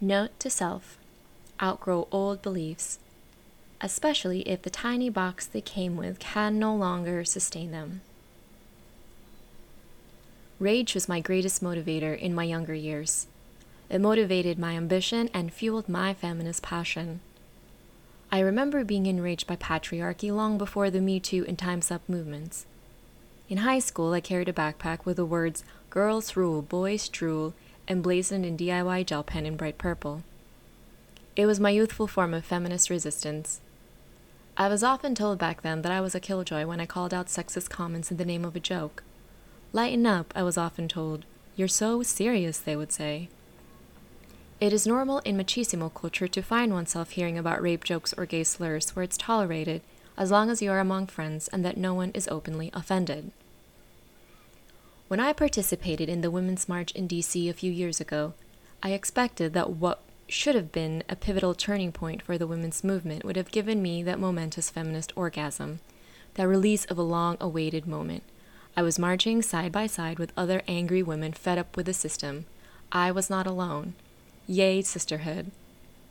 Note to self outgrow old beliefs, especially if the tiny box they came with can no longer sustain them. Rage was my greatest motivator in my younger years. It motivated my ambition and fueled my feminist passion. I remember being enraged by patriarchy long before the Me Too and Time's Up movements. In high school, I carried a backpack with the words Girls Rule, Boys Drool emblazoned in DIY gel pen in bright purple. It was my youthful form of feminist resistance. I was often told back then that I was a killjoy when I called out sexist comments in the name of a joke. Lighten up, I was often told. You're so serious, they would say. It is normal in machismo culture to find oneself hearing about rape jokes or gay slurs where it's tolerated as long as you are among friends and that no one is openly offended. When I participated in the Women's March in DC a few years ago, I expected that what should have been a pivotal turning point for the women's movement would have given me that momentous feminist orgasm, that release of a long awaited moment. I was marching side by side with other angry women fed up with the system. I was not alone. Yay, sisterhood.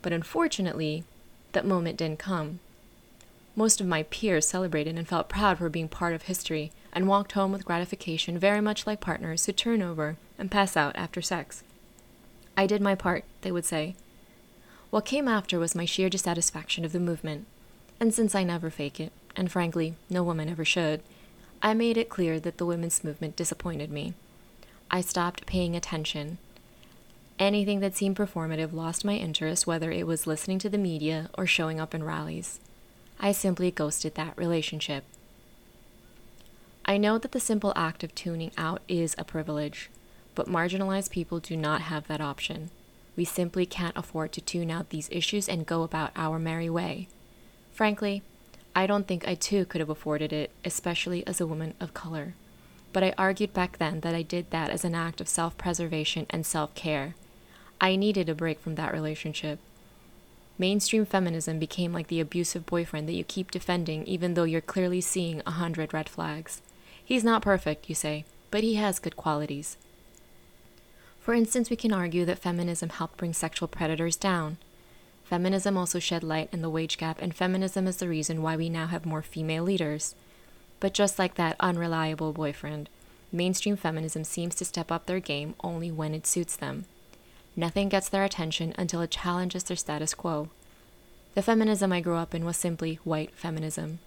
But unfortunately, that moment didn't come. Most of my peers celebrated and felt proud for being part of history and walked home with gratification, very much like partners who turn over and pass out after sex. I did my part, they would say. What came after was my sheer dissatisfaction of the movement. And since I never fake it, and frankly, no woman ever should, I made it clear that the women's movement disappointed me. I stopped paying attention Anything that seemed performative lost my interest, whether it was listening to the media or showing up in rallies. I simply ghosted that relationship. I know that the simple act of tuning out is a privilege, but marginalized people do not have that option. We simply can't afford to tune out these issues and go about our merry way. Frankly, I don't think I too could have afforded it, especially as a woman of color. But I argued back then that I did that as an act of self preservation and self care. I needed a break from that relationship. Mainstream feminism became like the abusive boyfriend that you keep defending even though you're clearly seeing a hundred red flags. He's not perfect, you say, but he has good qualities. For instance, we can argue that feminism helped bring sexual predators down. Feminism also shed light on the wage gap, and feminism is the reason why we now have more female leaders. But just like that unreliable boyfriend, mainstream feminism seems to step up their game only when it suits them. Nothing gets their attention until it challenges their status quo. The feminism I grew up in was simply white feminism.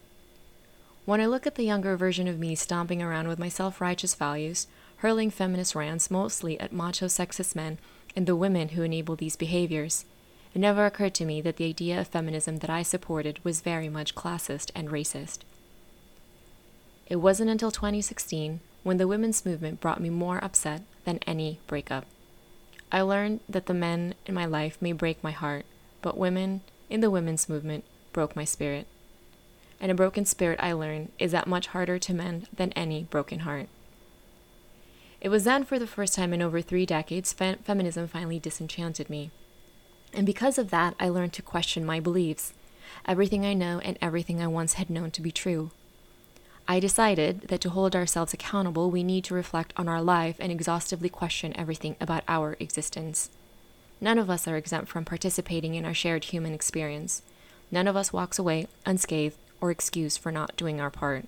When I look at the younger version of me stomping around with my self righteous values, hurling feminist rants mostly at macho sexist men and the women who enable these behaviors, it never occurred to me that the idea of feminism that I supported was very much classist and racist. It wasn't until 2016 when the women's movement brought me more upset than any breakup. I learned that the men in my life may break my heart, but women in the women's movement broke my spirit. And a broken spirit, I learned, is that much harder to mend than any broken heart. It was then, for the first time in over three decades, fe- feminism finally disenchanted me. And because of that, I learned to question my beliefs, everything I know and everything I once had known to be true. I decided that to hold ourselves accountable, we need to reflect on our life and exhaustively question everything about our existence. None of us are exempt from participating in our shared human experience. None of us walks away unscathed or excused for not doing our part.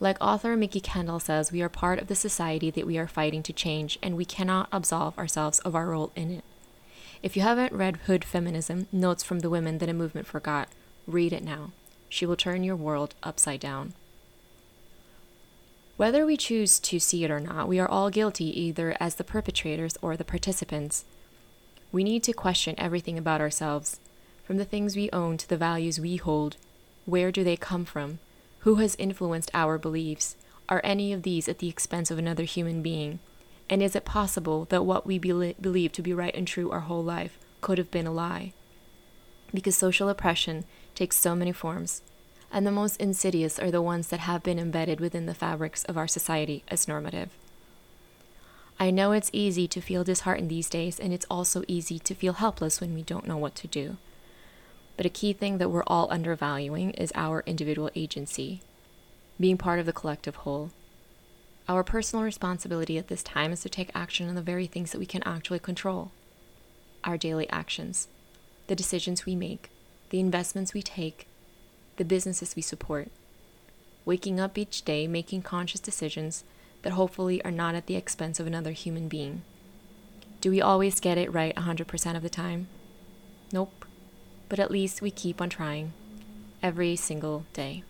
Like author Mikki Kendall says, we are part of the society that we are fighting to change, and we cannot absolve ourselves of our role in it. If you haven't read Hood Feminism Notes from the Women That a Movement Forgot, read it now. She will turn your world upside down. Whether we choose to see it or not, we are all guilty either as the perpetrators or the participants. We need to question everything about ourselves, from the things we own to the values we hold. Where do they come from? Who has influenced our beliefs? Are any of these at the expense of another human being? And is it possible that what we be- believe to be right and true our whole life could have been a lie? Because social oppression takes so many forms and the most insidious are the ones that have been embedded within the fabrics of our society as normative. I know it's easy to feel disheartened these days, and it's also easy to feel helpless when we don't know what to do. But a key thing that we're all undervaluing is our individual agency, being part of the collective whole. Our personal responsibility at this time is to take action on the very things that we can actually control. our daily actions, the decisions we make, the investments we take, the businesses we support. Waking up each day making conscious decisions that hopefully are not at the expense of another human being. Do we always get it right 100% of the time? Nope. But at least we keep on trying every single day.